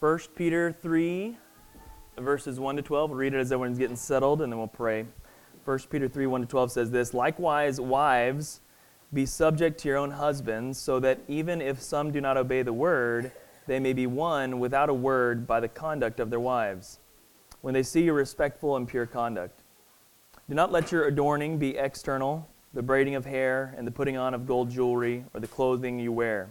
1 Peter 3, verses 1 to 12. We'll read it as everyone's getting settled, and then we'll pray. 1 Peter 3, 1 to 12 says this Likewise, wives, be subject to your own husbands, so that even if some do not obey the word, they may be won without a word by the conduct of their wives, when they see your respectful and pure conduct. Do not let your adorning be external, the braiding of hair, and the putting on of gold jewelry, or the clothing you wear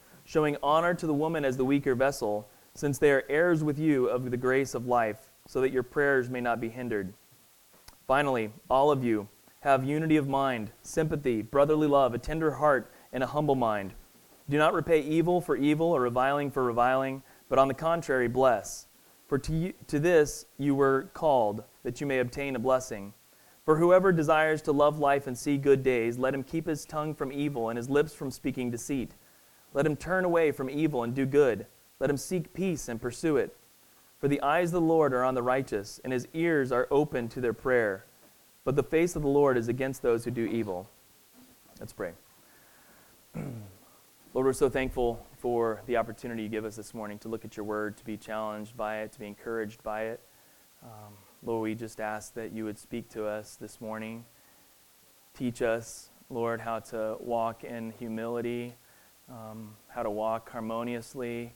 showing honor to the woman as the weaker vessel, since they are heirs with you of the grace of life, so that your prayers may not be hindered. Finally, all of you have unity of mind, sympathy, brotherly love, a tender heart, and a humble mind. Do not repay evil for evil or reviling for reviling, but on the contrary, bless. For to, you, to this you were called, that you may obtain a blessing. For whoever desires to love life and see good days, let him keep his tongue from evil and his lips from speaking deceit. Let him turn away from evil and do good. Let him seek peace and pursue it. For the eyes of the Lord are on the righteous, and his ears are open to their prayer. But the face of the Lord is against those who do evil. Let's pray. Lord, we're so thankful for the opportunity you give us this morning to look at your word, to be challenged by it, to be encouraged by it. Um, Lord, we just ask that you would speak to us this morning. Teach us, Lord, how to walk in humility um, how to walk harmoniously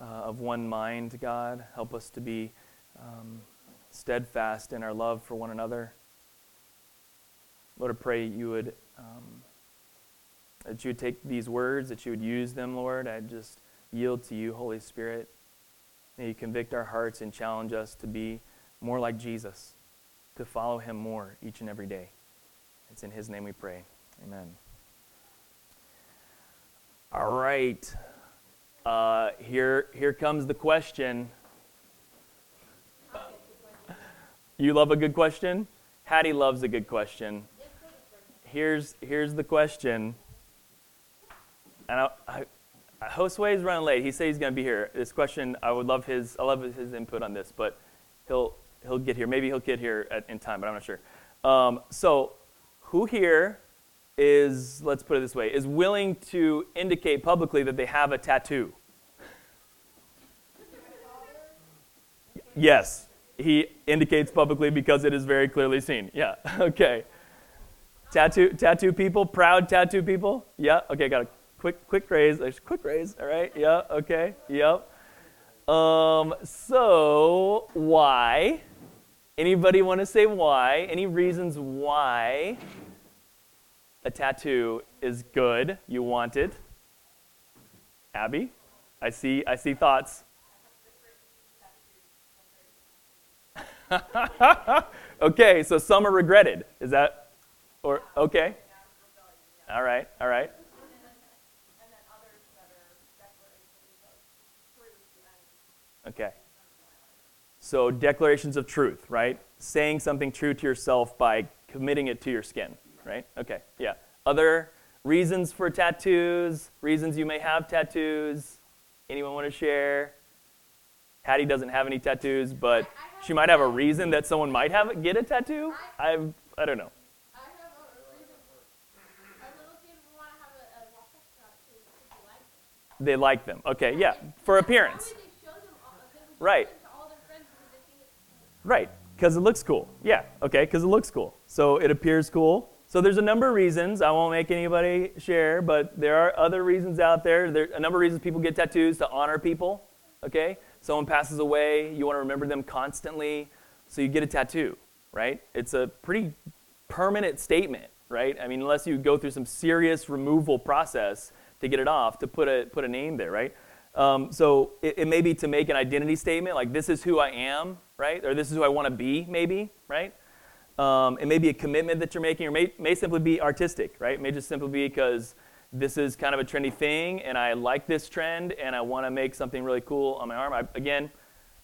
uh, of one mind, God. Help us to be um, steadfast in our love for one another. Lord, I pray you would um, that you would take these words, that you would use them, Lord. I just yield to you, Holy Spirit. May you convict our hearts and challenge us to be more like Jesus, to follow him more each and every day. It's in his name we pray. Amen. All right. Uh, here, here comes the question. You love a good question? Hattie loves a good question. Here's, here's the question. And I, I, Josue is running late. He said he's going to be here. This question, I would love his, I love his input on this, but he'll, he'll get here. Maybe he'll get here at, in time, but I'm not sure. Um, so, who here is, let's put it this way, is willing to indicate publicly that they have a tattoo. Yes, he indicates publicly because it is very clearly seen. Yeah, okay. Tattoo, tattoo people, proud tattoo people. Yeah, okay, got a quick, quick raise. There's quick raise. All right. Yeah, okay. Yep. Um, so why? Anybody want to say why? Any reasons why a tattoo is good. You want it. Abby, I see, I see thoughts. okay, so some are regretted. Is that, or, okay? All right, all right. Okay. So, declarations of truth, right? Saying something true to yourself by committing it to your skin right? Okay, yeah. Other reasons for tattoos, reasons you may have tattoos. Anyone want to share? Hattie doesn't have any tattoos, but she might have a reason that someone might have get a tattoo. I I don't know. They like them. Okay, yeah, for appearance. Right. Right, because it looks cool. Yeah, okay, because it looks cool. So it appears cool. So there's a number of reasons. I won't make anybody share, but there are other reasons out there. There a number of reasons people get tattoos to honor people. Okay? Someone passes away, you want to remember them constantly, so you get a tattoo, right? It's a pretty permanent statement, right? I mean, unless you go through some serious removal process to get it off, to put a put a name there, right? Um, so it, it may be to make an identity statement, like this is who I am, right? Or this is who I want to be, maybe, right? Um, it may be a commitment that you're making, or may, may simply be artistic, right? It may just simply be because this is kind of a trendy thing, and I like this trend, and I want to make something really cool on my arm. I, again,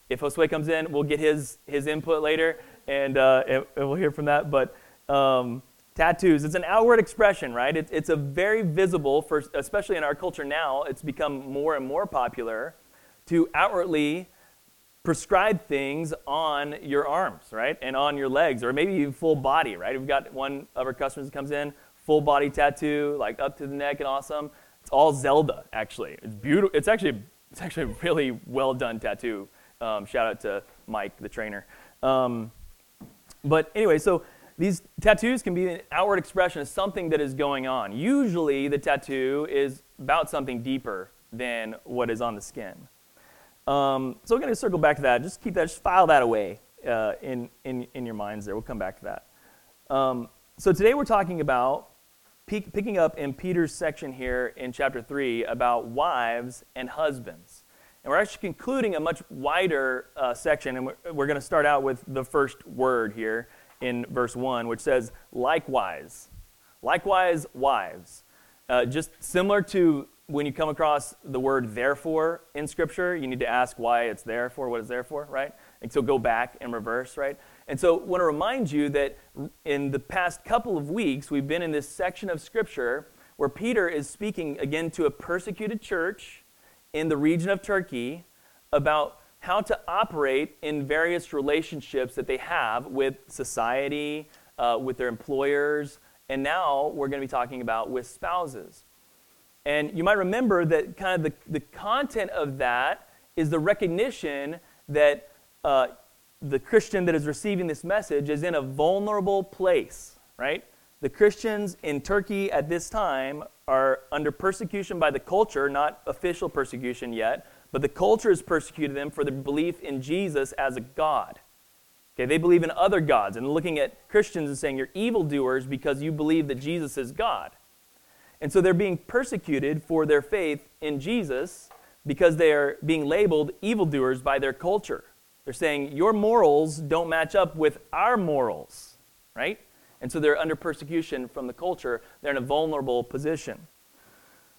if Josue comes in, we'll get his his input later, and, uh, and we'll hear from that. But um, tattoos, it's an outward expression, right? It, it's a very visible, for, especially in our culture now, it's become more and more popular to outwardly prescribe things on your arms, right? And on your legs, or maybe even full body, right? We've got one of our customers that comes in, full body tattoo, like up to the neck and awesome. It's all Zelda, actually. It's beautiful. It's actually it's actually a really well done tattoo. Um, shout out to Mike, the trainer. Um, but anyway, so these tattoos can be an outward expression of something that is going on. Usually, the tattoo is about something deeper than what is on the skin. Um, so we're going to circle back to that. Just keep that, just file that away uh, in, in, in your minds there. We'll come back to that. Um, so today we're talking about pick, picking up in Peter's section here in chapter 3 about wives and husbands. And we're actually concluding a much wider uh, section, and we're, we're going to start out with the first word here in verse 1, which says, likewise. Likewise, wives. Uh, just similar to when you come across the word therefore in Scripture, you need to ask why it's there for, what it's there for, right? And so go back and reverse, right? And so I want to remind you that in the past couple of weeks, we've been in this section of Scripture where Peter is speaking again to a persecuted church in the region of Turkey about how to operate in various relationships that they have with society, uh, with their employers, and now we're going to be talking about with spouses. And you might remember that kind of the, the content of that is the recognition that uh, the Christian that is receiving this message is in a vulnerable place, right? The Christians in Turkey at this time are under persecution by the culture, not official persecution yet, but the culture has persecuted them for their belief in Jesus as a God. Okay, they believe in other gods and looking at Christians and saying you're evildoers because you believe that Jesus is God. And so they're being persecuted for their faith in Jesus because they are being labeled evildoers by their culture. They're saying your morals don't match up with our morals, right? And so they're under persecution from the culture. They're in a vulnerable position.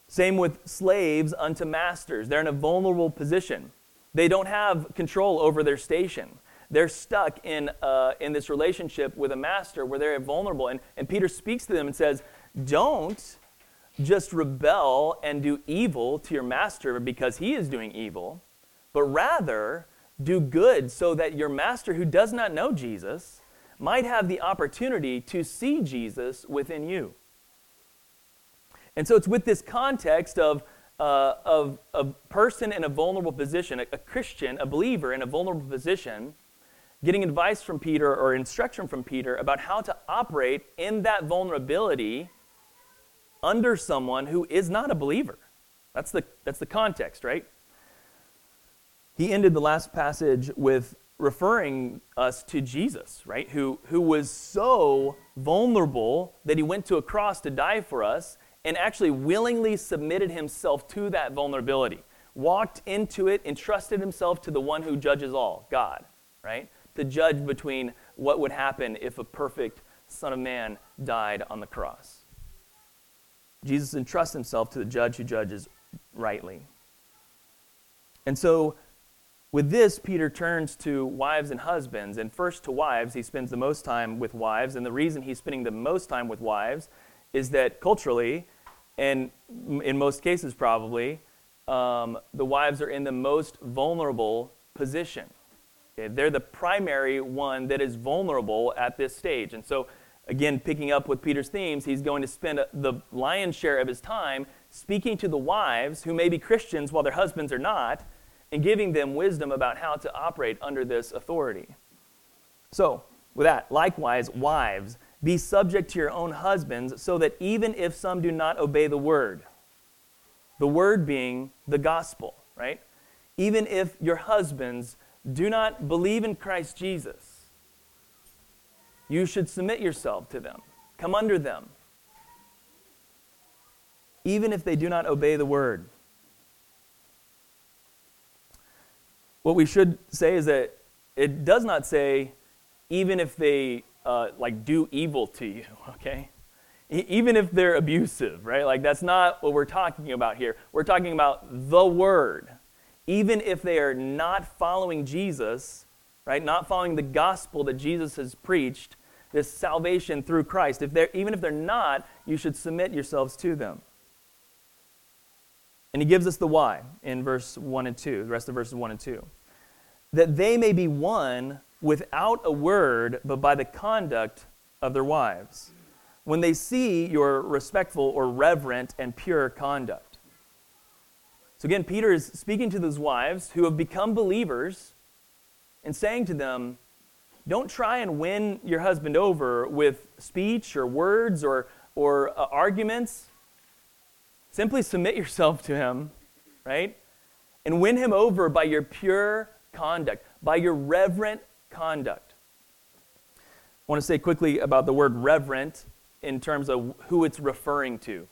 Same with slaves unto masters. They're in a vulnerable position. They don't have control over their station. They're stuck in, uh, in this relationship with a master where they're vulnerable. And, and Peter speaks to them and says, Don't just rebel and do evil to your master because he is doing evil, but rather do good so that your master who does not know Jesus might have the opportunity to see Jesus within you. And so it's with this context of, uh, of a person in a vulnerable position, a, a Christian, a believer in a vulnerable position, getting advice from Peter or instruction from Peter about how to operate in that vulnerability under someone who is not a believer. That's the, that's the context, right? He ended the last passage with referring us to Jesus, right? Who, who was so vulnerable that he went to a cross to die for us and actually willingly submitted himself to that vulnerability, walked into it, entrusted himself to the one who judges all, God, right? To judge between what would happen if a perfect Son of Man died on the cross. Jesus entrusts himself to the judge who judges rightly. And so, with this, Peter turns to wives and husbands. And first to wives, he spends the most time with wives. And the reason he's spending the most time with wives is that culturally, and in most cases probably, um, the wives are in the most vulnerable position. Okay? They're the primary one that is vulnerable at this stage. And so, again, picking up with Peter's themes, he's going to spend uh, the lion's share of his time speaking to the wives who may be Christians while their husbands are not, and giving them wisdom about how to operate under this authority. So, with that, likewise, wives, be subject to your own husbands, so that even if some do not obey the word, the word being the gospel, right? Even if your husbands do not believe in Christ Jesus, you should submit yourself to them, come under them, even if they do not obey the word. What we should say is that it does not say, even if they uh, like do evil to you, okay? even if they're abusive, right? Like that's not what we're talking about here. We're talking about the word. Even if they are not following Jesus, right? Not following the gospel that Jesus has preached, this salvation through Christ. If they're even if they're not, you should submit yourselves to them. And he gives us the why in verse 1 and 2, the rest of verses 1 and 2. That they may be won without a word, but by the conduct of their wives, when they see your respectful or reverent and pure conduct. So again, Peter is speaking to those wives who have become believers and saying to them, don't try and win your husband over with speech or words or, or uh, arguments. Simply submit yourself to him, right? And win him over by your pure conduct, by your reverent conduct. I want to say quickly about the word reverent in terms of who it's referring to.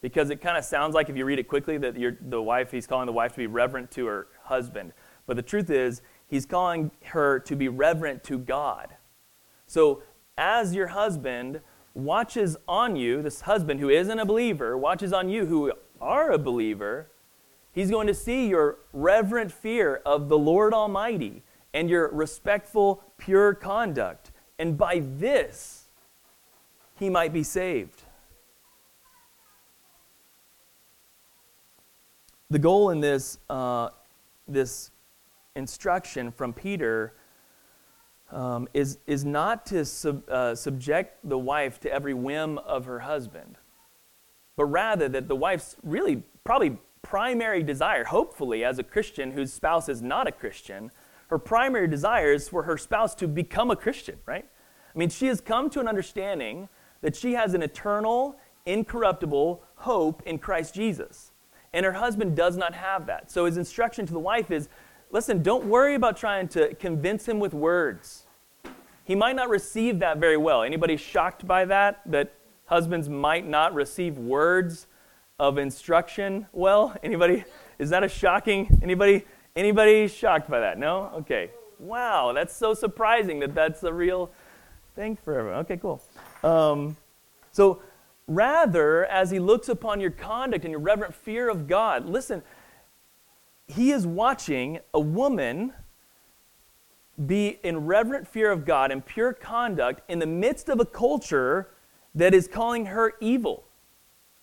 Because it kind of sounds like, if you read it quickly, that the wife, he's calling the wife to be reverent to her husband. But the truth is, he's calling her to be reverent to God. So, as your husband watches on you, this husband who isn't a believer, watches on you who are a believer, he's going to see your reverent fear of the Lord Almighty and your respectful, pure conduct. And by this, he might be saved. The goal in this, uh, this instruction from Peter um, is, is not to sub, uh, subject the wife to every whim of her husband, but rather that the wife's really probably primary desire, hopefully, as a Christian whose spouse is not a Christian, her primary desire is for her spouse to become a Christian, right? I mean, she has come to an understanding that she has an eternal, incorruptible hope in Christ Jesus. And her husband does not have that. So his instruction to the wife is listen, don't worry about trying to convince him with words. He might not receive that very well. Anybody shocked by that? That husbands might not receive words of instruction well? Anybody? Is that a shocking? Anybody? Anybody shocked by that? No? Okay. Wow, that's so surprising that that's a real thing for everyone. Okay, cool. Um, so rather, as he looks upon your conduct and your reverent fear of God, listen, he is watching a woman be in reverent fear of God and pure conduct in the midst of a culture that is calling her evil.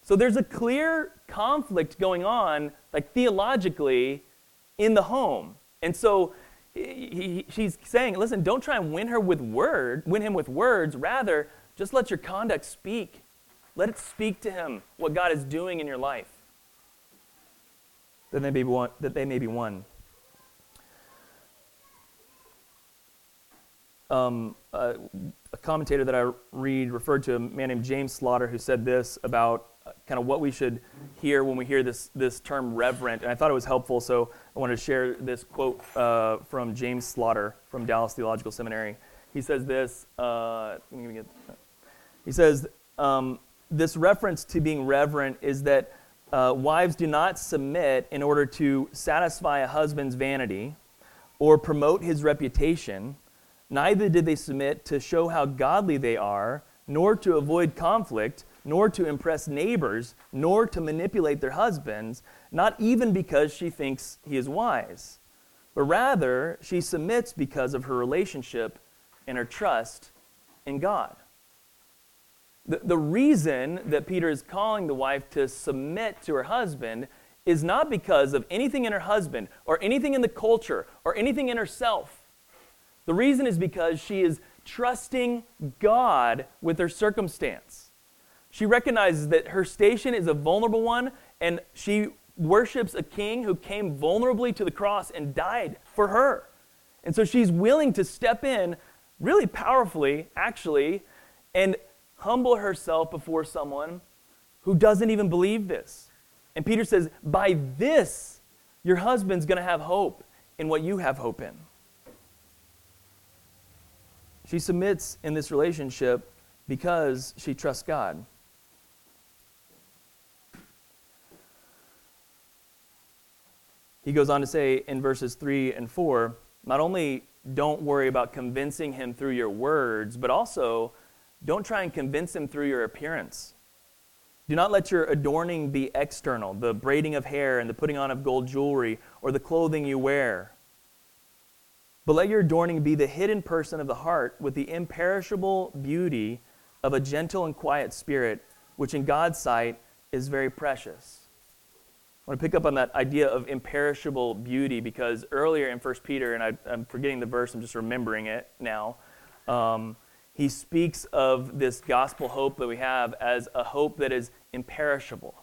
So there's a clear conflict going on, like theologically, in the home. And so he, he, she's saying, listen, don't try and win her with word, win him with words. Rather, just let your conduct speak. Let it speak to him what God is doing in your life that they may be won. That they may be won. Um, uh, a commentator that I read referred to a man named James Slaughter who said this about uh, kind of what we should hear when we hear this, this term reverent. And I thought it was helpful, so I wanted to share this quote uh, from James Slaughter from Dallas Theological Seminary. He says this, uh, he says, um, this reference to being reverent is that uh, wives do not submit in order to satisfy a husband's vanity or promote his reputation. Neither did they submit to show how godly they are, nor to avoid conflict, nor to impress neighbors, nor to manipulate their husbands, not even because she thinks he is wise. But rather, she submits because of her relationship and her trust in God. The, the reason that Peter is calling the wife to submit to her husband is not because of anything in her husband or anything in the culture or anything in herself. The reason is because she is trusting God with her circumstance. She recognizes that her station is a vulnerable one and she worships a king who came vulnerably to the cross and died for her. And so she's willing to step in really powerfully, actually, and humble herself before someone who doesn't even believe this. And Peter says, by this, your husband's going to have hope in what you have hope in. She submits in this relationship because she trusts God. He goes on to say in verses 3 and 4 not only don't worry about convincing him through your words, but also don't try and convince him through your appearance. Do not let your adorning be external, the braiding of hair and the putting on of gold jewelry or the clothing you wear. But let your adorning be the hidden person of the heart with the imperishable beauty of a gentle and quiet spirit, which in God's sight is very precious. I want to pick up on that idea of imperishable beauty because earlier in 1 Peter, and I, am forgetting the verse, I'm just remembering it now, um, he speaks of this gospel hope that we have as a hope that is imperishable.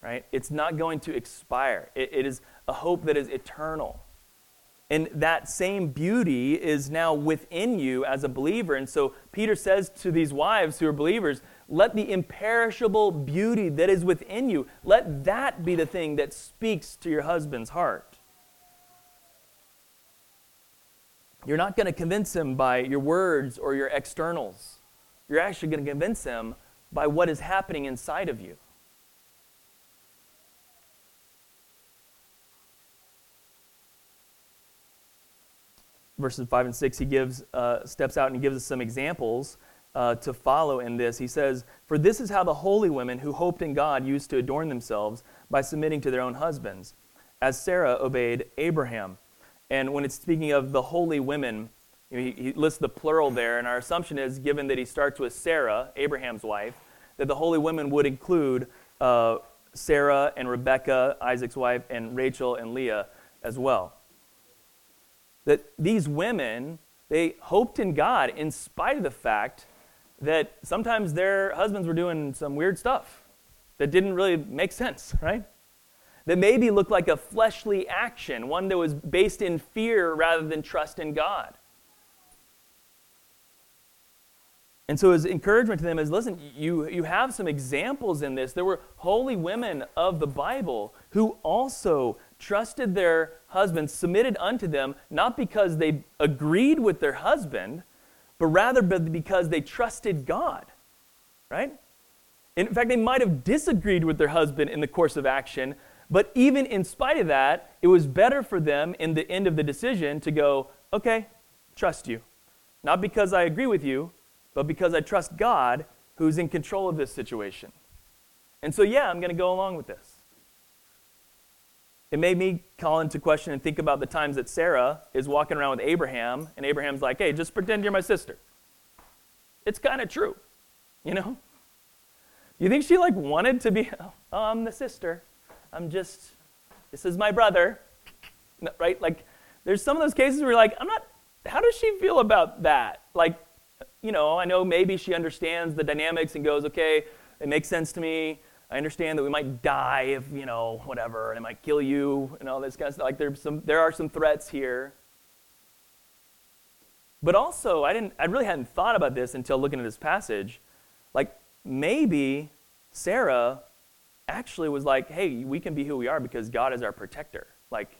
Right? It's not going to expire, it, it is a hope that is eternal. And that same beauty is now within you as a believer. And so Peter says to these wives who are believers, let the imperishable beauty that is within you, let that be the thing that speaks to your husband's heart. You're not going to convince him by your words or your externals. You're actually going to convince him by what is happening inside of you. Verses 5 and 6, he gives, uh, steps out and gives us some examples uh, to follow in this. He says, For this is how the holy women who hoped in God used to adorn themselves by submitting to their own husbands, as Sarah obeyed Abraham and when it's speaking of the holy women, he, he lists the plural there, and our assumption is, given that he starts with Sarah, Abraham's wife, that the holy women would include uh, Sarah and Rebekah, Isaac's wife, and Rachel and Leah as well. That these women, they hoped in God in spite of the fact that sometimes their husbands were doing some weird stuff that didn't really make sense, right? That maybe looked like a fleshly action, one that was based in fear rather than trust in God. And so his encouragement to them is listen, you, you have some examples in this. There were holy women of the Bible who also trusted their husbands, submitted unto them, not because they agreed with their husband, but rather because they trusted God. Right? In fact, they might have disagreed with their husband in the course of action, but even in spite of that, it was better for them in the end of the decision to go, okay, trust you. Not because I agree with you, but because I trust God who's in control of this situation. And so, yeah, I'm going to go along with this. It made me call into question and think about the times that Sarah is walking around with Abraham, and Abraham's like, hey, just pretend you're my sister. It's kind of true, you know? You think she like wanted to be, oh, I'm the sister. I'm just, this is my brother, right? Like, there's some of those cases where you're like, I'm not, how does she feel about that? Like, you know, I know maybe she understands the dynamics and goes, okay, it makes sense to me. I understand that we might die if, you know, whatever, and it might kill you and all this kind of stuff. Like, there's some, there are some threats here. But also, I didn't, I really hadn't thought about this until looking at this passage. Like, maybe Sarah actually was like, hey, we can be who we are because God is our protector. Like,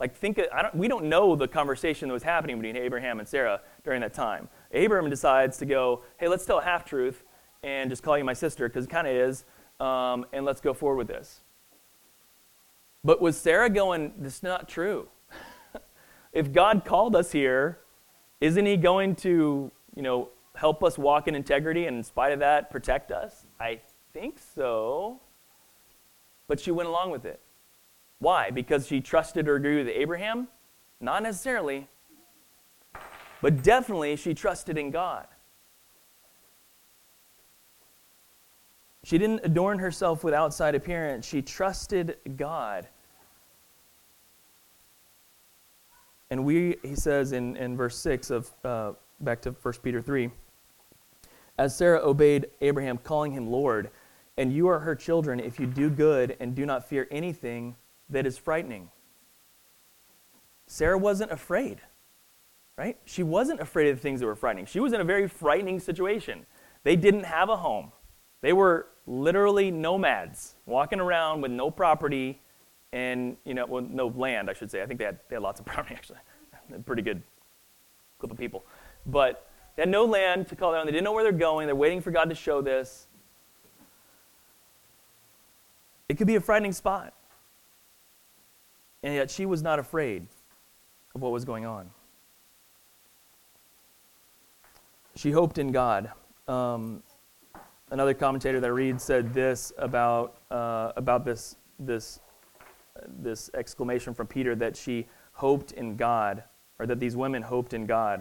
like think, I don't, we don't know the conversation that was happening between Abraham and Sarah during that time. Abraham decides to go, hey, let's tell a half truth and just call you my sister because it kind of is, um, and let's go forward with this. But was Sarah going, this is not true? if God called us here, isn't he going to, you know, help us walk in integrity and in spite of that protect us? I think so but she went along with it. Why? Because she trusted or agreed with Abraham? Not necessarily. But definitely she trusted in God. She didn't adorn herself with outside appearance. She trusted God. And we, he says in, in verse 6 of, uh, back to 1 Peter 3, as Sarah obeyed Abraham, calling him Lord, and you are her children if you do good and do not fear anything that is frightening. Sarah wasn't afraid, right? She wasn't afraid of the things that were frightening. She was in a very frightening situation. They didn't have a home, they were literally nomads, walking around with no property and, you know, well, no land, I should say. I think they had, they had lots of property, actually. Pretty good group of people. But they had no land to call their own. They didn't know where they're going. They're waiting for God to show this. It could be a frightening spot. And yet she was not afraid of what was going on. She hoped in God. Um, another commentator that I read said this about, uh, about this, this, this exclamation from Peter that she hoped in God, or that these women hoped in God.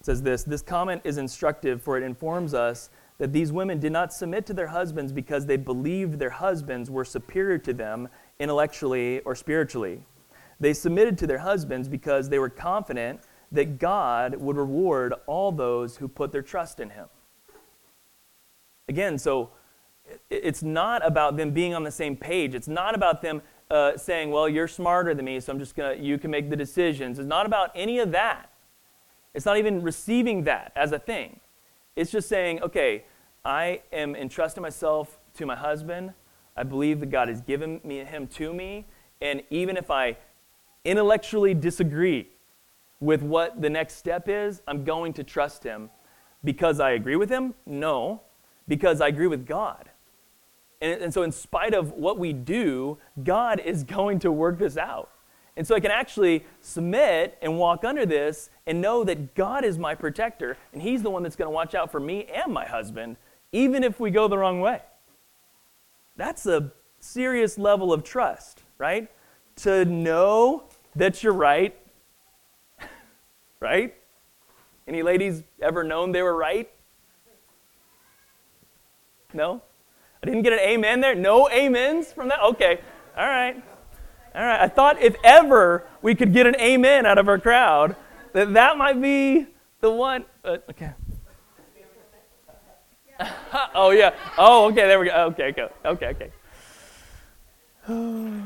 It says this This comment is instructive, for it informs us that these women did not submit to their husbands because they believed their husbands were superior to them intellectually or spiritually. They submitted to their husbands because they were confident that God would reward all those who put their trust in him. Again, so it's not about them being on the same page. It's not about them uh, saying, well, you're smarter than me, so I'm just going to, you can make the decisions. It's not about any of that. It's not even receiving that as a thing. It's just saying, okay, I am entrusting myself to my husband. I believe that God has given me, him to me. And even if I intellectually disagree with what the next step is, I'm going to trust him. Because I agree with him? No, because I agree with God. And, and so, in spite of what we do, God is going to work this out. And so I can actually submit and walk under this and know that God is my protector and He's the one that's going to watch out for me and my husband, even if we go the wrong way. That's a serious level of trust, right? To know that you're right, right? Any ladies ever known they were right? No? I didn't get an amen there? No amens from that? Okay. All right. All right. I thought if ever we could get an amen out of our crowd, that that might be the one. Uh, okay. oh, yeah. Oh, okay. There we go. Okay, go. Okay, okay.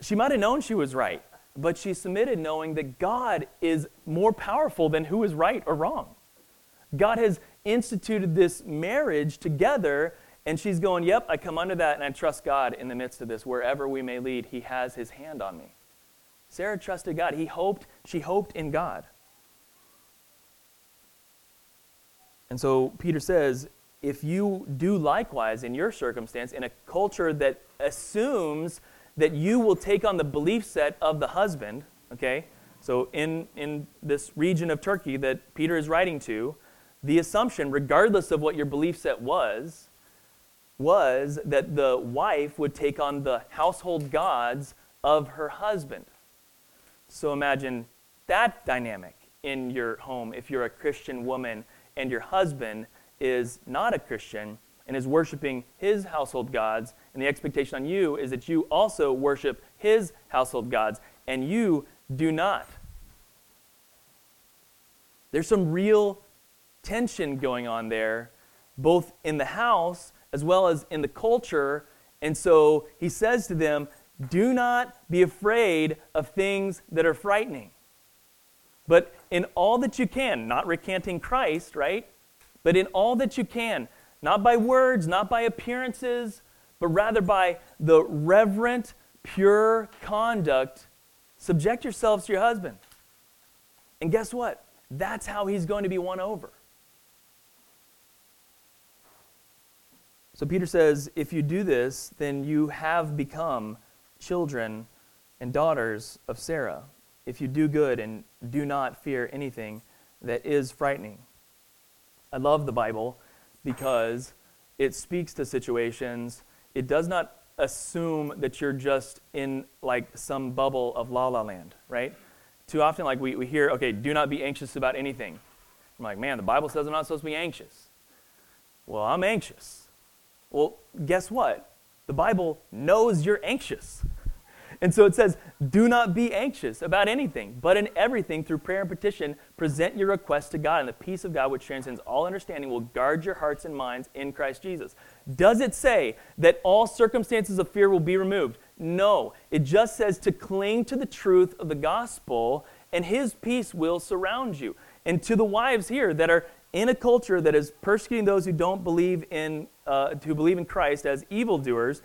she might have known she was right, but she submitted knowing that God is more powerful than who is right or wrong. God has instituted this marriage together, and she's going, Yep, I come under that, and I trust God in the midst of this. Wherever we may lead, He has His hand on me. Sarah trusted God. He hoped, she hoped in God. And so Peter says, if you do likewise in your circumstance, in a culture that assumes that you will take on the belief set of the husband, okay? So in, in this region of Turkey that Peter is writing to, the assumption, regardless of what your belief set was, was that the wife would take on the household gods of her husband. So imagine that dynamic in your home if you're a Christian woman and your husband is not a Christian and is worshiping his household gods, and the expectation on you is that you also worship his household gods, and you do not. There's some real tension going on there, both in the house as well as in the culture. And so he says to them, Do not be afraid of things that are frightening. But in all that you can, not recanting Christ, right? But in all that you can, not by words, not by appearances, but rather by the reverent, pure conduct, subject yourselves to your husband. And guess what? That's how he's going to be won over. So Peter says, if you do this, then you have become children and daughters of Sarah. If you do good and do not fear anything that is frightening. I love the Bible because it speaks to situations. It does not assume that you're just in like some bubble of la la land, right? Too often, like we, we hear, okay, do not be anxious about anything. I'm like, man, the Bible says I'm not supposed to be anxious. Well, I'm anxious. Well, guess what? The Bible knows you're anxious. And so it says, do not be anxious about anything, but in everything, through prayer and petition, present your requests to God, and the peace of God, which transcends all understanding, will guard your hearts and minds in Christ Jesus. Does it say that all circumstances of fear will be removed? No. It just says to cling to the truth of the gospel, and His peace will surround you. And to the wives here that are in a culture that is persecuting those who don't believe in, uh, who believe in Christ as evildoers,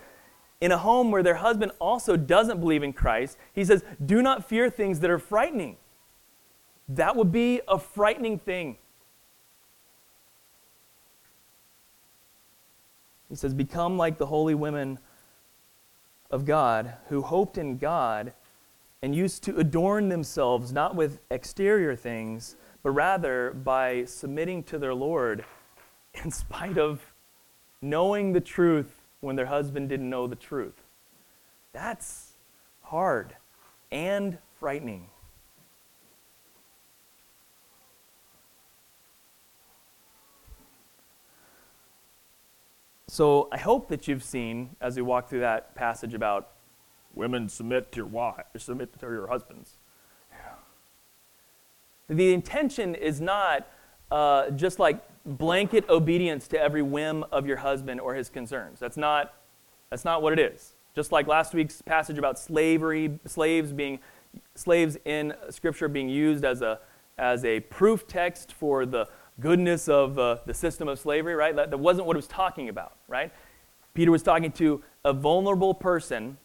in a home where their husband also doesn't believe in Christ, he says, Do not fear things that are frightening. That would be a frightening thing. He says, Become like the holy women of God who hoped in God and used to adorn themselves not with exterior things but rather by submitting to their Lord in spite of knowing the truth when their husband didn't know the truth. That's hard and frightening. So I hope that you've seen, as we walk through that passage about women submit to your wives, submit to your husbands. The intention is not uh, just like blanket obedience to every whim of your husband or his concerns. That's not, that's not what it is. Just like last week's passage about slavery, slaves being slaves in Scripture being used as a as a proof text for the goodness of uh, the system of slavery, right? That, that wasn't what it was talking about, right? Peter was talking to a vulnerable person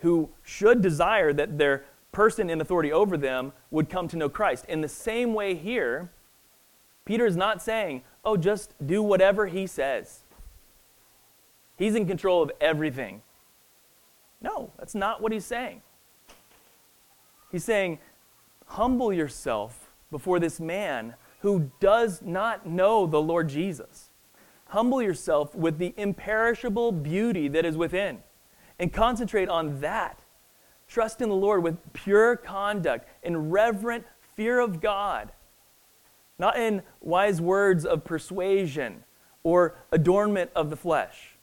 who should desire that their person in authority over them would come to know Christ. In the same way, here, Peter is not saying, oh, just do whatever he says. He's in control of everything. No, that's not what he's saying. He's saying, humble yourself before this man who does not know the Lord Jesus. Humble yourself with the imperishable beauty that is within and concentrate on that. Trust in the Lord with pure conduct and reverent fear of God, not in wise words of persuasion or adornment of the flesh,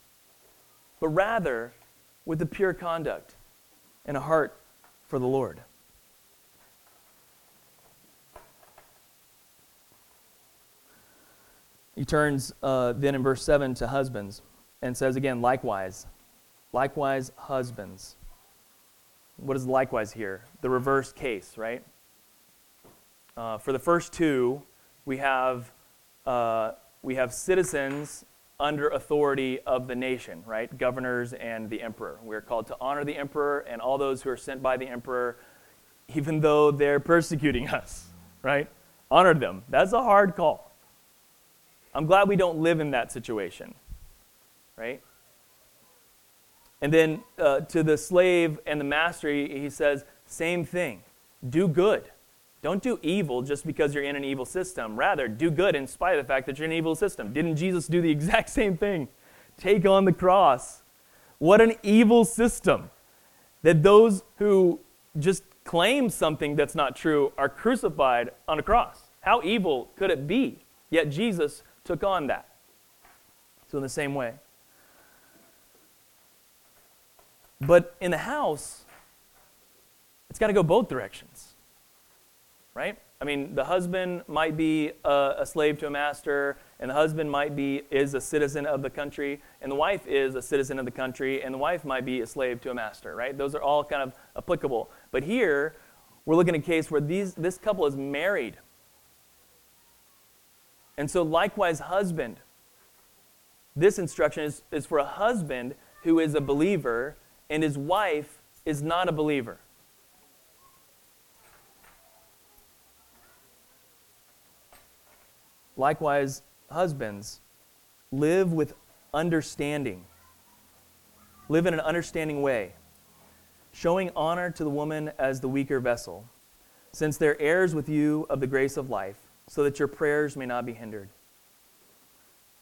but rather with the pure conduct and a heart for the Lord. He turns uh, then in verse 7 to husbands and says again, likewise, likewise, husbands. What is likewise here? The reverse case, right? Uh, for the first two, we have, uh, we have citizens under authority of the nation, right? Governors and the emperor. We're called to honor the emperor and all those who are sent by the emperor, even though they're persecuting us, right? Honor them. That's a hard call. I'm glad we don't live in that situation, right? And then uh, to the slave and the master, he, he says, same thing. Do good. Don't do evil just because you're in an evil system. Rather, do good in spite of the fact that you're in an evil system. Didn't Jesus do the exact same thing? Take on the cross. What an evil system that those who just claim something that's not true are crucified on a cross. How evil could it be? Yet Jesus took on that. So, in the same way. But in the house, it's got to go both directions, right? I mean, the husband might be a, a, slave to a master, and the husband might be is a citizen of the country, and the wife is a citizen of the country, and the wife might be a slave to a master, right? Those are all kind of applicable. But here, we're looking at a case where these, this couple is married and so, likewise, husband. This instruction is, is for a husband who is a believer and his wife is not a believer. Likewise, husbands, live with understanding. Live in an understanding way, showing honor to the woman as the weaker vessel, since they're heirs with you of the grace of life so that your prayers may not be hindered.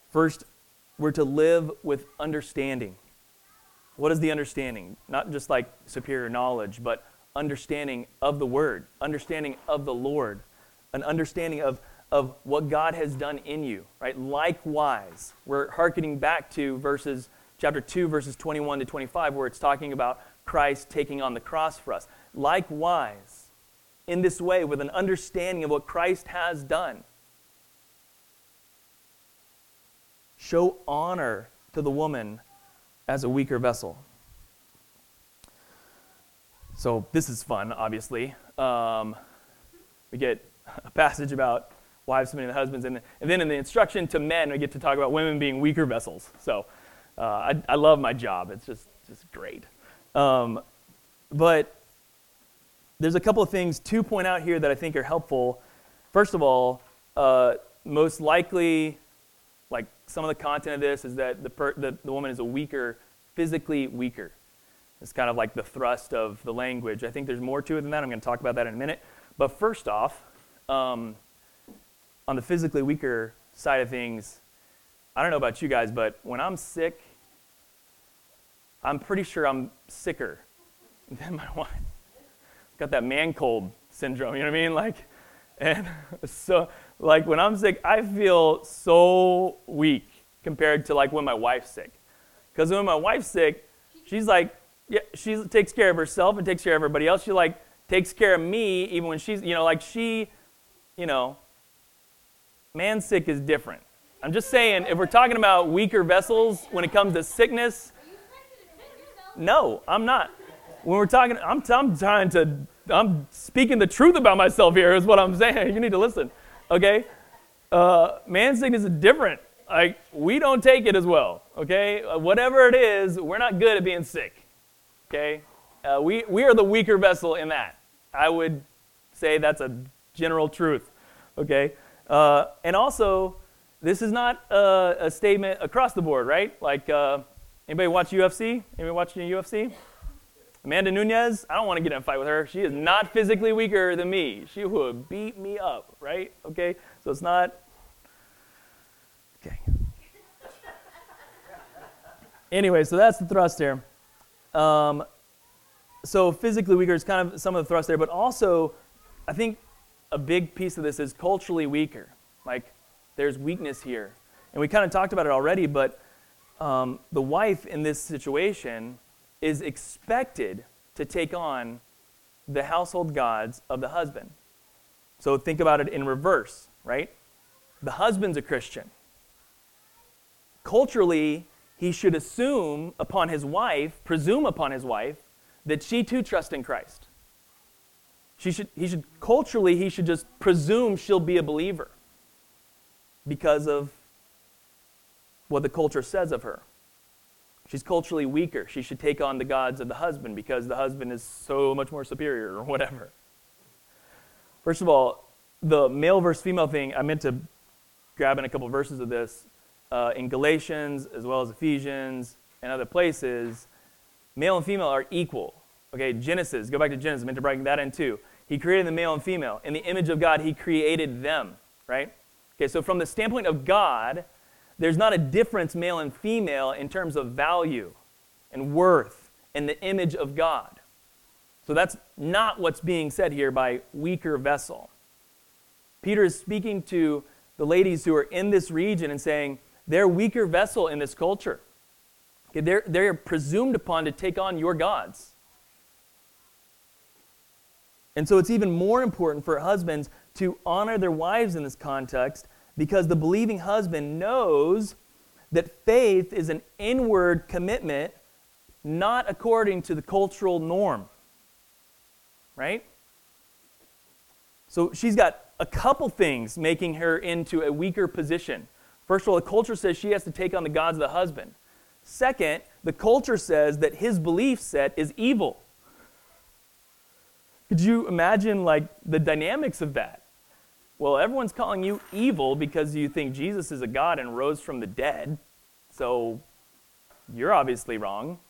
First, we're to live with understanding. What is the understanding? Not just like superior knowledge, but understanding of the Word, understanding of the Lord, an understanding of, of what God has done in you, right? Likewise, we're hearkening back to verses, chapter 2, verses 21 to 25, where it's talking about Christ taking on the cross for us. Likewise, in this way with an understanding of what Christ has done. Show honor to the woman as a weaker vessel. So, this is fun, obviously. Um, we get a passage about wives submitting to husbands, and, and then in the instruction to men, we get to talk about women being weaker vessels. So, uh, I, I love my job. It's just, just great. Um, but there's a couple of things to point out here that I think are helpful. First of all, uh, most likely, like some of the content of this is that the, per, the, the woman is a weaker, physically weaker. It's kind of like the thrust of the language. I think there's more to it than that. I'm going to talk about that in a minute. But first off, um, on the physically weaker side of things, I don't know about you guys, but when I'm sick, I'm pretty sure I'm sicker than my wife. Got that man cold syndrome, you know what I mean? Like, and so, like, when I'm sick, I feel so weak compared to like when my wife's sick. Because when my wife's sick, she's like, yeah, she takes care of herself and takes care of everybody else. She like takes care of me even when she's, you know, like she, you know, man sick is different. I'm just saying, if we're talking about weaker vessels when it comes to sickness, no, I'm not. When we're talking, I'm, I'm trying to, I'm speaking the truth about myself here, is what I'm saying. You need to listen, okay? Uh, man sickness is different. Like, we don't take it as well, okay? Uh, whatever it is, we're not good at being sick, okay? Uh, we, we are the weaker vessel in that. I would say that's a general truth, okay? Uh, and also, this is not a, a, statement across the board, right? Like, uh, anybody watch UFC? Anybody watching UFC? Amanda Nunes, I don't want to get in a fight with her. She is not physically weaker than me. She would beat me up, right? Okay? So it's not. Okay. anyway, so that's the thrust here. Um, so physically weaker is kind of some of the thrust there, but also, I think a big piece of this is culturally weaker. Like, there's weakness here. And we kind of talked about it already, but um, the wife in this situation is expected to take on the household gods of the husband. So think about it in reverse, right? The husband's a Christian. Culturally, he should assume upon his wife, presume upon his wife, that she too trusts in Christ. She should, he should, culturally, he should just presume she'll be a believer because of what the culture says of her. She's culturally weaker. She should take on the gods of the husband because the husband is so much more superior or whatever. First of all, the male versus female thing, I meant to grab in a couple of verses of this. Uh, in Galatians, as well as Ephesians and other places, male and female are equal. Okay, Genesis, go back to Genesis, I meant to bring that in too. He created the male and female. In the image of God, He created them, right? Okay, so from the standpoint of God, there's not a difference, male and female, in terms of value and worth in the image of God. So that's not what's being said here by weaker vessel. Peter is speaking to the ladies who are in this region and saying they're weaker vessel in this culture. Okay, they're, they're presumed upon to take on your gods. And so it's even more important for husbands to honor their wives in this context because the believing husband knows that faith is an inward commitment, not according to the cultural norm. Right? So she's got a couple things making her into a weaker position. First of all, the culture says she has to take on the gods of the husband. Second, the culture says that his belief set is evil. Could you imagine like the dynamics of that? Well, everyone's calling you evil because you think Jesus is a God and rose from the dead. So you're obviously wrong.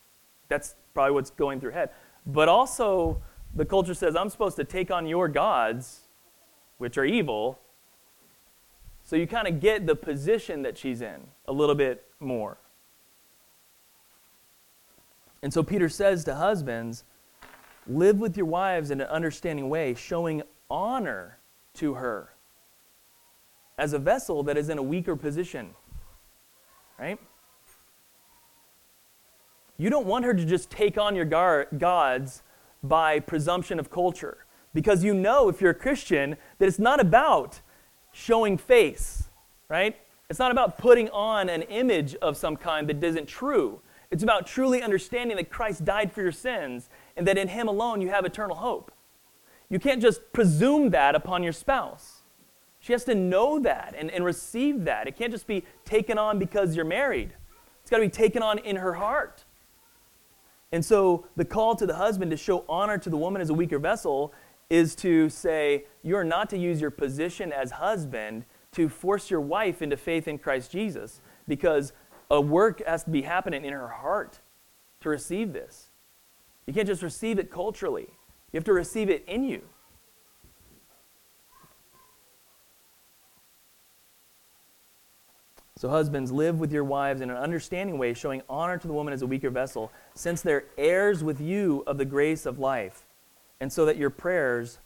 That's probably what's going through head. But also, the culture says I'm supposed to take on your gods, which are evil. So you kind of get the position that she's in a little bit more. And so Peter says to husbands, live with your wives in an understanding way, showing honor to her as a vessel that is in a weaker position. Right? You don't want her to just take on your gar- gods by presumption of culture. Because you know, if you're a Christian, that it's not about showing face, right? It's not about putting on an image of some kind that isn't true. It's about truly understanding that Christ died for your sins and that in Him alone you have eternal hope. You can't just presume that upon your spouse. She has to know that and, and receive that. It can't just be taken on because you're married, it's got to be taken on in her heart. And so the call to the husband to show honor to the woman as a weaker vessel is to say, you're not to use your position as husband to force your wife into faith in Christ Jesus because a work has to be happening in her heart to receive this. You can't just receive it culturally, you have to receive it in you. So, husbands, live with your wives in an understanding way, showing honor to the woman as a weaker vessel, since they're heirs with you of the grace of life, and so that your prayers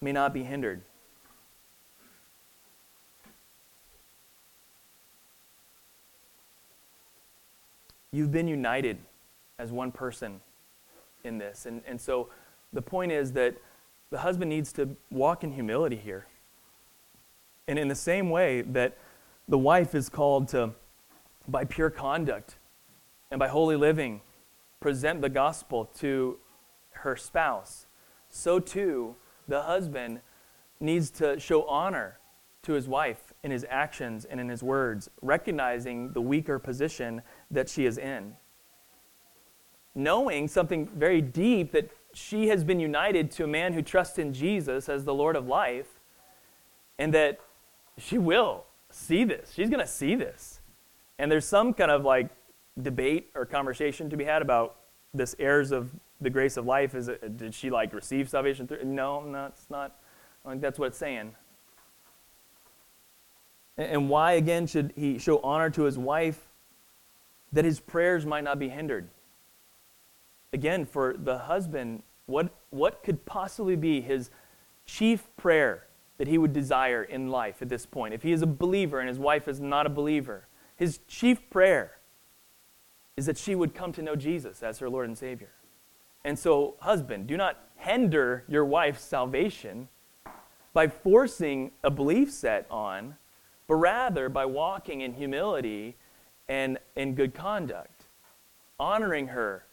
may not be hindered. You've been united as one person in this. And, and so the point is that the husband needs to walk in humility here. And in the same way that the wife is called to, by pure conduct and by holy living, present the gospel to her spouse, so too the husband needs to show honor to his wife in his actions and in his words, recognizing the weaker position that she is in. Knowing something very deep that she has been united to a man who trusts in Jesus as the Lord of life, and that she will see this. She's going to see this. And there's some kind of like debate or conversation to be had about this heirs of the grace of life. Is it, did she like receive salvation through? No, no, it's not. I think that's what it's saying. And why again should he show honor to his wife that his prayers might not be hindered? Again, for the husband, what, what could possibly be his chief prayer that he would desire in life at this point? If he is a believer and his wife is not a believer, his chief prayer is that she would come to know Jesus as her Lord and Savior. And so, husband, do not hinder your wife's salvation by forcing a belief set on, but rather by walking in humility and in good conduct, honoring her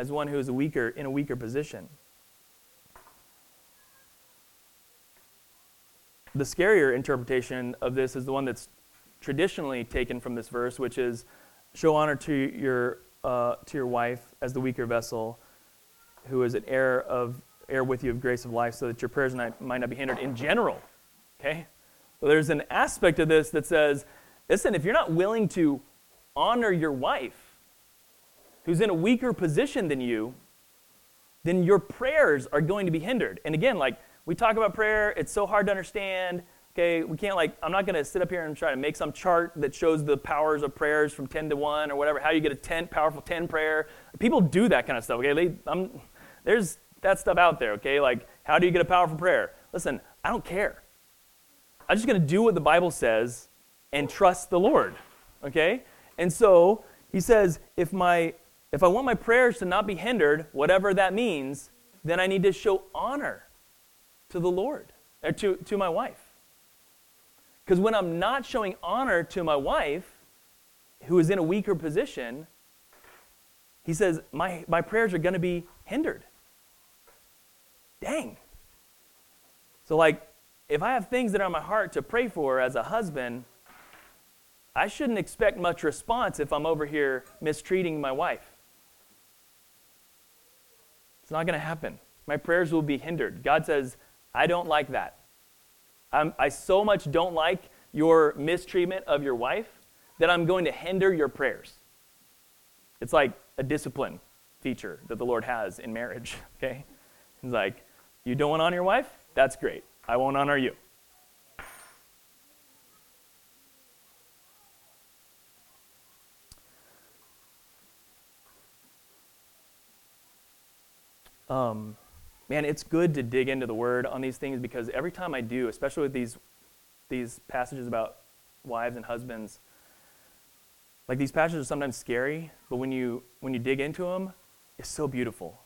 as one who is weaker in a weaker position. The scarier interpretation of this is the one that's traditionally taken from this verse, which is show honor to your, uh, to your wife as the weaker vessel, who is an heir of heir with you of grace of life, so that your prayers might, might not be hindered in general. Okay? So there's an aspect of this that says, listen, if you're not willing to honor your wife, who's in a weaker position than you, then your prayers are going to be hindered. And again, like we talk about prayer, it's so hard to understand. Okay, we can't like, I'm not going to sit up here and try to make some chart that shows the powers of prayers from 10 to 1 or whatever, how you get a 10, powerful 10 prayer. People do that kind of stuff, okay? They, I'm, there's that stuff out there, okay? Like, how do you get a powerful prayer? Listen, I don't care. I'm just going to do what the Bible says and trust the Lord, okay? And so he says, if my if I want my prayers to not be hindered, whatever that means, then I need to show honor to the Lord, or to, to my wife. Because when I'm not showing honor to my wife, who is in a weaker position, he says, my, my prayers are going to be hindered. Dang. So, like, if I have things that are on my heart to pray for as a husband, I shouldn't expect much response if I'm over here mistreating my wife. It's not going to happen. My prayers will be hindered. God says, I don't like that. I'm, I so much don't like your mistreatment of your wife that I'm going to hinder your prayers. It's like a discipline feature that the Lord has in marriage, okay? He's like, you don't want to honor your wife? That's great. I won't honor you. Um, man, it's good to dig into the Word on these things because every time I do, especially with these these passages about wives and husbands, like these passages are sometimes scary, but when you when you dig into them, it's so beautiful.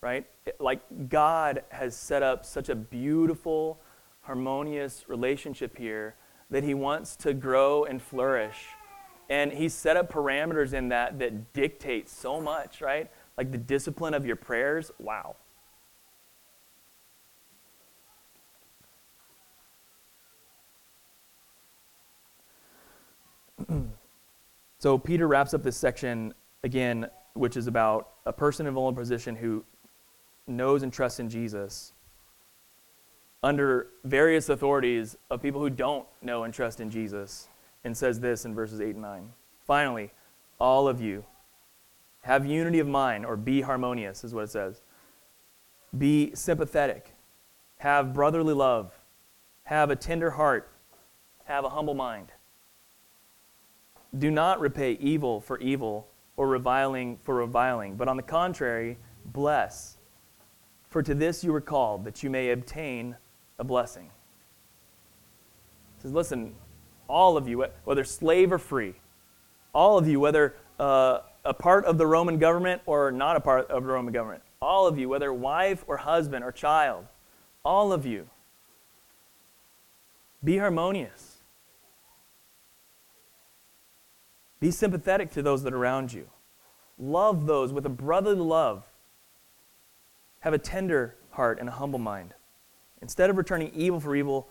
Right? It, like God has set up such a beautiful, harmonious relationship here that He wants to grow and flourish. And He's set up parameters in that that dictate so much, right? Like the discipline of your prayers, wow. so Peter wraps up this section again, which is about a person in a vulnerable position who knows and trusts in Jesus under various authorities of people who don't know and trust in Jesus, and says this in verses 8 and 9. Finally, all of you have unity of mind, or be harmonious, is what it says. Be sympathetic. Have brotherly love. Have a tender heart. Have a humble mind. Do not repay evil for evil or reviling for reviling, but on the contrary, bless. For to this you were called, that you may obtain a blessing. He says, Listen, all of you, whether slave or free, all of you, whether uh, a part of the Roman government or not a part of the Roman government, all of you, whether wife or husband or child, all of you, be harmonious. Be sympathetic to those that are around you. Love those with a brotherly love. Have a tender heart and a humble mind. Instead of returning evil for evil,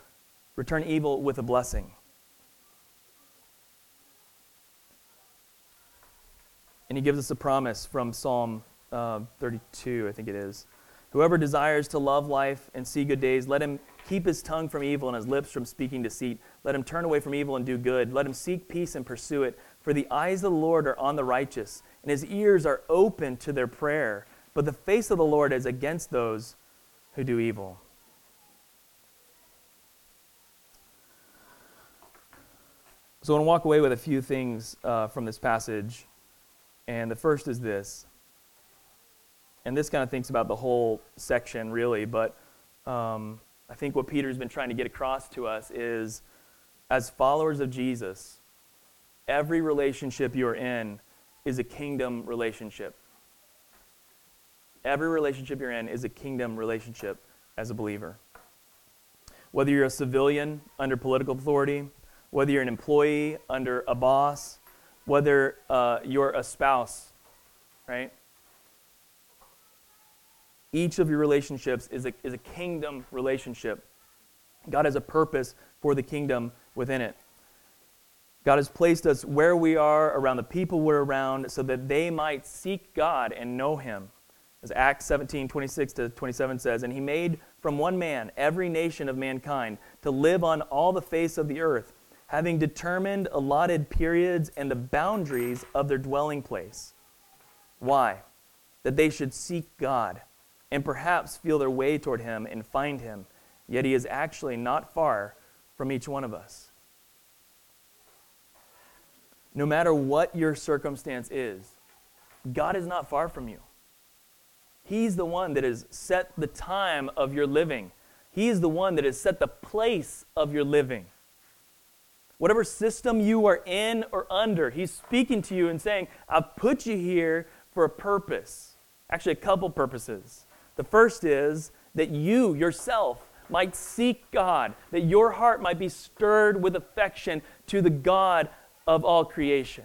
return evil with a blessing. And he gives us a promise from Psalm uh, 32, I think it is. Whoever desires to love life and see good days, let him keep his tongue from evil and his lips from speaking deceit. Let him turn away from evil and do good. Let him seek peace and pursue it. For the eyes of the Lord are on the righteous, and his ears are open to their prayer. But the face of the Lord is against those who do evil. So I want to walk away with a few things uh, from this passage. And the first is this. And this kind of thinks about the whole section, really, but um, I think what Peter's been trying to get across to us is as followers of Jesus, every relationship you're in is a kingdom relationship. Every relationship you're in is a kingdom relationship as a believer. Whether you're a civilian under political authority, whether you're an employee under a boss, whether uh, you're a spouse, right? Each of your relationships is a, is a kingdom relationship. God has a purpose for the kingdom within it. God has placed us where we are around the people we're around so that they might seek God and know Him. As Acts 17, 26 to 27 says, And He made from one man every nation of mankind to live on all the face of the earth having determined allotted periods and the boundaries of their dwelling place. Why? That they should seek God and perhaps feel their way toward Him and find Him, yet He is actually not far from each one of us. No matter what your circumstance is, God is not far from you. He's the one that has set the time of your living. He's the one that has set the place of your living whatever system you are in or under, He's speaking to you and saying, I've put you here for a purpose. Actually, a couple purposes. The first is that you yourself might seek God, that your heart might be stirred with affection to the God of all creation.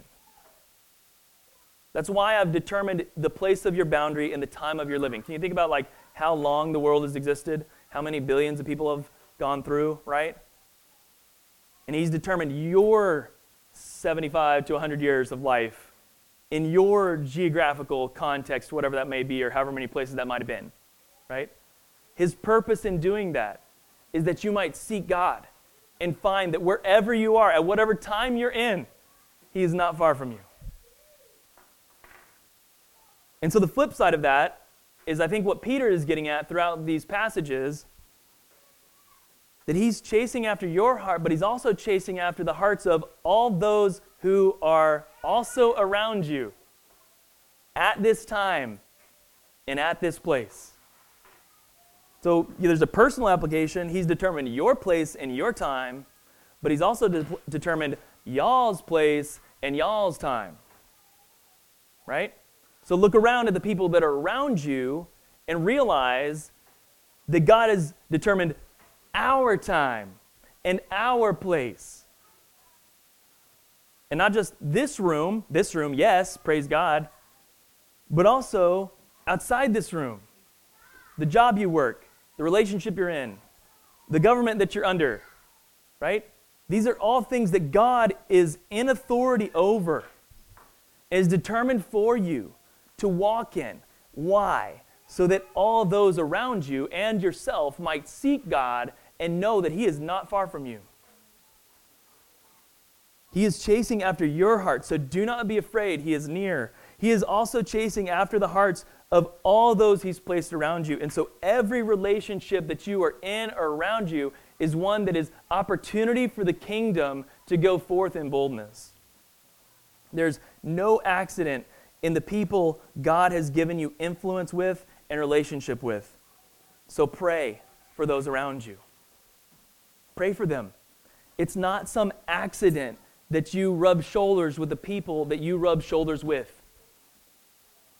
That's why I've determined the place of your boundary and the time of your living. Can you think about like how long the world has existed? How many billions of people have gone through, right? And He's determined your 75 to 100 years of life in your geographical context, whatever that may be, or however many places that might have been, right? His purpose in doing that is that you might seek God and find that wherever you are, at whatever time you're in, He is not far from you. And so the flip side of that is, I think, what Peter is getting at throughout these passages that he's chasing after your heart, but he's also chasing after the hearts of all those who are also around you at this time and at this place. So there's a personal application. He's determined your place and your time, but he's also de- determined y'all's place and y'all's time. Right? So look around at the people that are around you and realize that God has determined our time and our place. And not just this room, this room, yes, praise God, but also outside this room. The job you work, the relationship you're in, the government that you're under, right? These are all things that God is in authority over, is determined for you to walk in. Why? So that all those around you and yourself might seek God and know that He is not far from you. He is chasing after your heart, so do not be afraid. He is near. He is also chasing after the hearts of all those He's placed around you. And so every relationship that you are in or around you is one that is opportunity for the kingdom to go forth in boldness. There's no accident in the people God has given you influence with and relationship with. So pray for those around you. Pray for them. It's not some accident that you rub shoulders with the people that you rub shoulders with.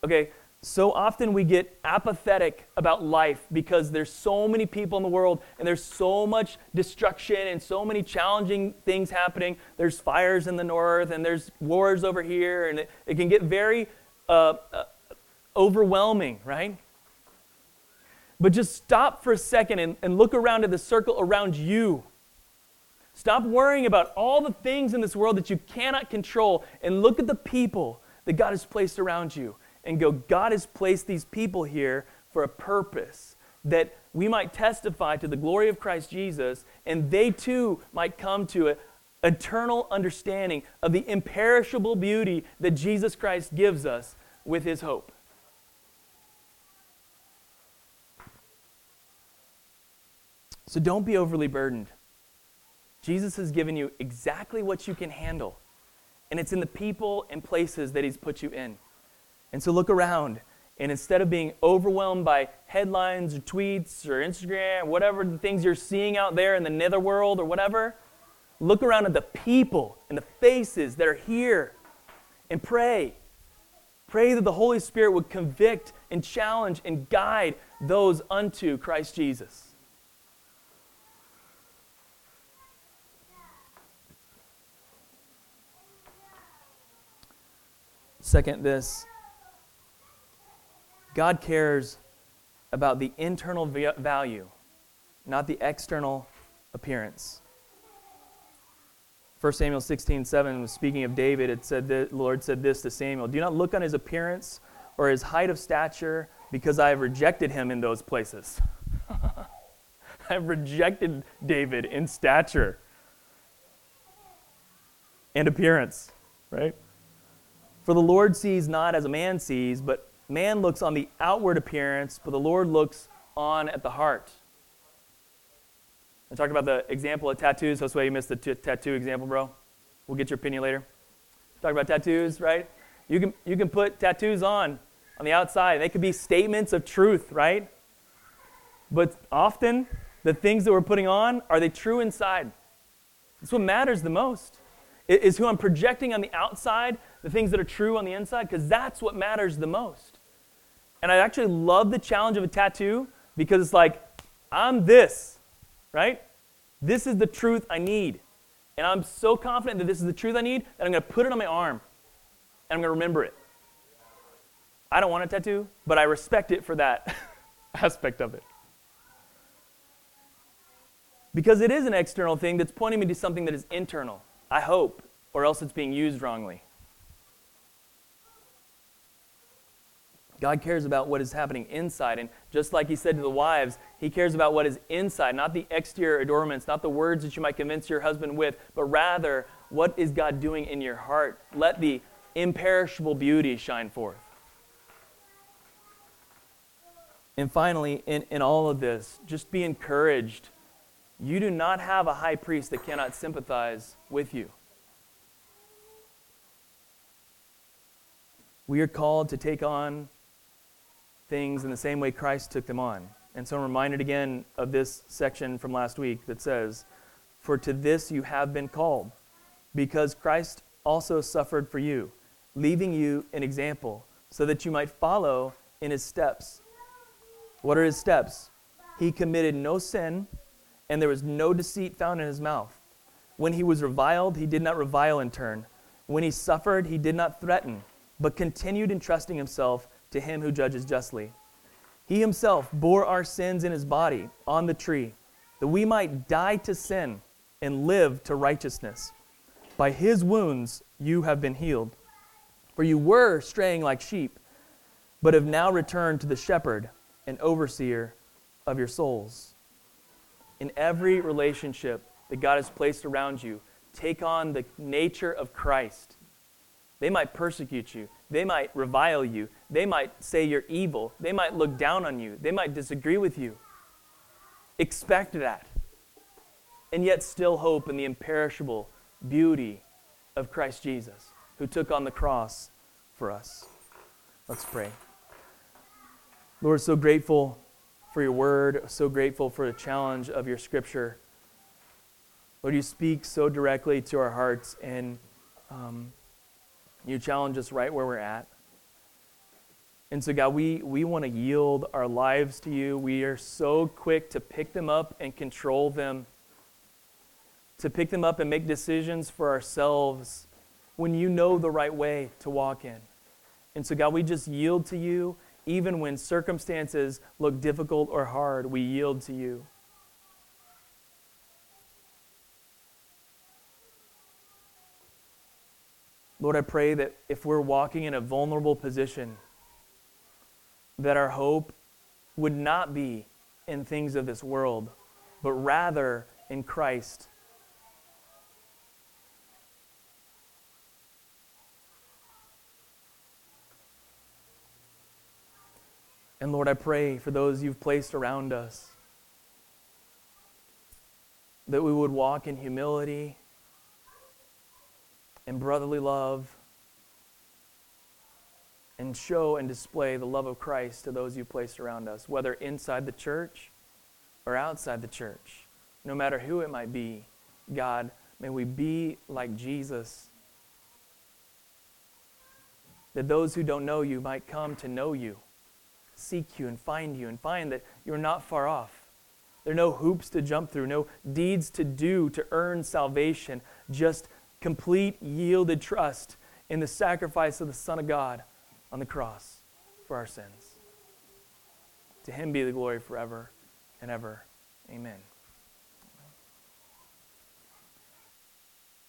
Okay, so often we get apathetic about life because there's so many people in the world and there's so much destruction and so many challenging things happening. There's fires in the north and there's wars over here, and it, it can get very uh, uh, overwhelming, right? But just stop for a second and, and look around at the circle around you. Stop worrying about all the things in this world that you cannot control and look at the people that God has placed around you and go, God has placed these people here for a purpose that we might testify to the glory of Christ Jesus and they too might come to an eternal understanding of the imperishable beauty that Jesus Christ gives us with his hope. So don't be overly burdened. Jesus has given you exactly what you can handle, and it's in the people and places that He's put you in. And so look around, and instead of being overwhelmed by headlines or tweets or Instagram, whatever the things you're seeing out there in the netherworld or whatever, look around at the people and the faces that are here and pray. Pray that the Holy Spirit would convict and challenge and guide those unto Christ Jesus. Second, this God cares about the internal value, not the external appearance. 1 Samuel 16, 7 was speaking of David. It said the Lord said this to Samuel Do not look on his appearance or his height of stature, because I have rejected him in those places. I have rejected David in stature and appearance, right? For the Lord sees not as a man sees, but man looks on the outward appearance, but the Lord looks on at the heart. I talked about the example of tattoos. Why you missed the t- tattoo example, bro. We'll get your opinion later. Talk about tattoos, right? You can, you can put tattoos on on the outside. They could be statements of truth, right? But often, the things that we're putting on, are they true inside? That's what matters the most. Is who I'm projecting on the outside the things that are true on the inside, because that's what matters the most. And I actually love the challenge of a tattoo because it's like, I'm this, right? This is the truth I need. And I'm so confident that this is the truth I need that I'm going to put it on my arm and I'm going to remember it. I don't want a tattoo, but I respect it for that aspect of it. Because it is an external thing that's pointing me to something that is internal, I hope, or else it's being used wrongly. God cares about what is happening inside. And just like he said to the wives, he cares about what is inside, not the exterior adornments, not the words that you might convince your husband with, but rather, what is God doing in your heart? Let the imperishable beauty shine forth. And finally, in, in all of this, just be encouraged. You do not have a high priest that cannot sympathize with you. We are called to take on things in the same way Christ took them on. And so I'm reminded again of this section from last week that says, For to this you have been called, because Christ also suffered for you, leaving you an example, so that you might follow in his steps. What are his steps? He committed no sin, and there was no deceit found in his mouth. When he was reviled, he did not revile in turn. When he suffered, he did not threaten, but continued entrusting himself to him who judges justly. He himself bore our sins in his body on the tree, that we might die to sin and live to righteousness. By his wounds you have been healed. For you were straying like sheep, but have now returned to the shepherd and overseer of your souls. In every relationship that God has placed around you, take on the nature of Christ. They might persecute you. They might revile you. They might say you're evil. They might look down on you. They might disagree with you. Expect that. And yet still hope in the imperishable beauty of Christ Jesus. who took on the cross for us. Let's pray. Lord, so grateful for your word, so grateful for the challenge of your scripture. Lord, you speak so directly to our hearts and um, you challenge us right where we're at. And so, God, we, we want to yield our lives to you. We are so quick to pick them up and control them, to pick them up and make decisions for ourselves when you know the right way to walk in. And so, God, we just yield to you. Even when circumstances look difficult or hard, we yield to you. Lord, I pray that if we're walking in a vulnerable position, that our hope would not be in things of this world, but rather in Christ. And Lord, I pray for those you've placed around us that we would walk in humility and brotherly love and show and display the love of Christ to those you placed around us, whether inside the church or outside the church. No matter who it might be, God, may we be like Jesus. That those who don't know you might come to know you, seek you, and find you, and find that you're not far off. There are no hoops to jump through, no deeds to do to earn salvation, just complete yielded trust in the sacrifice of the Son of God on the cross for our sins. To him be the glory forever and ever. Amen.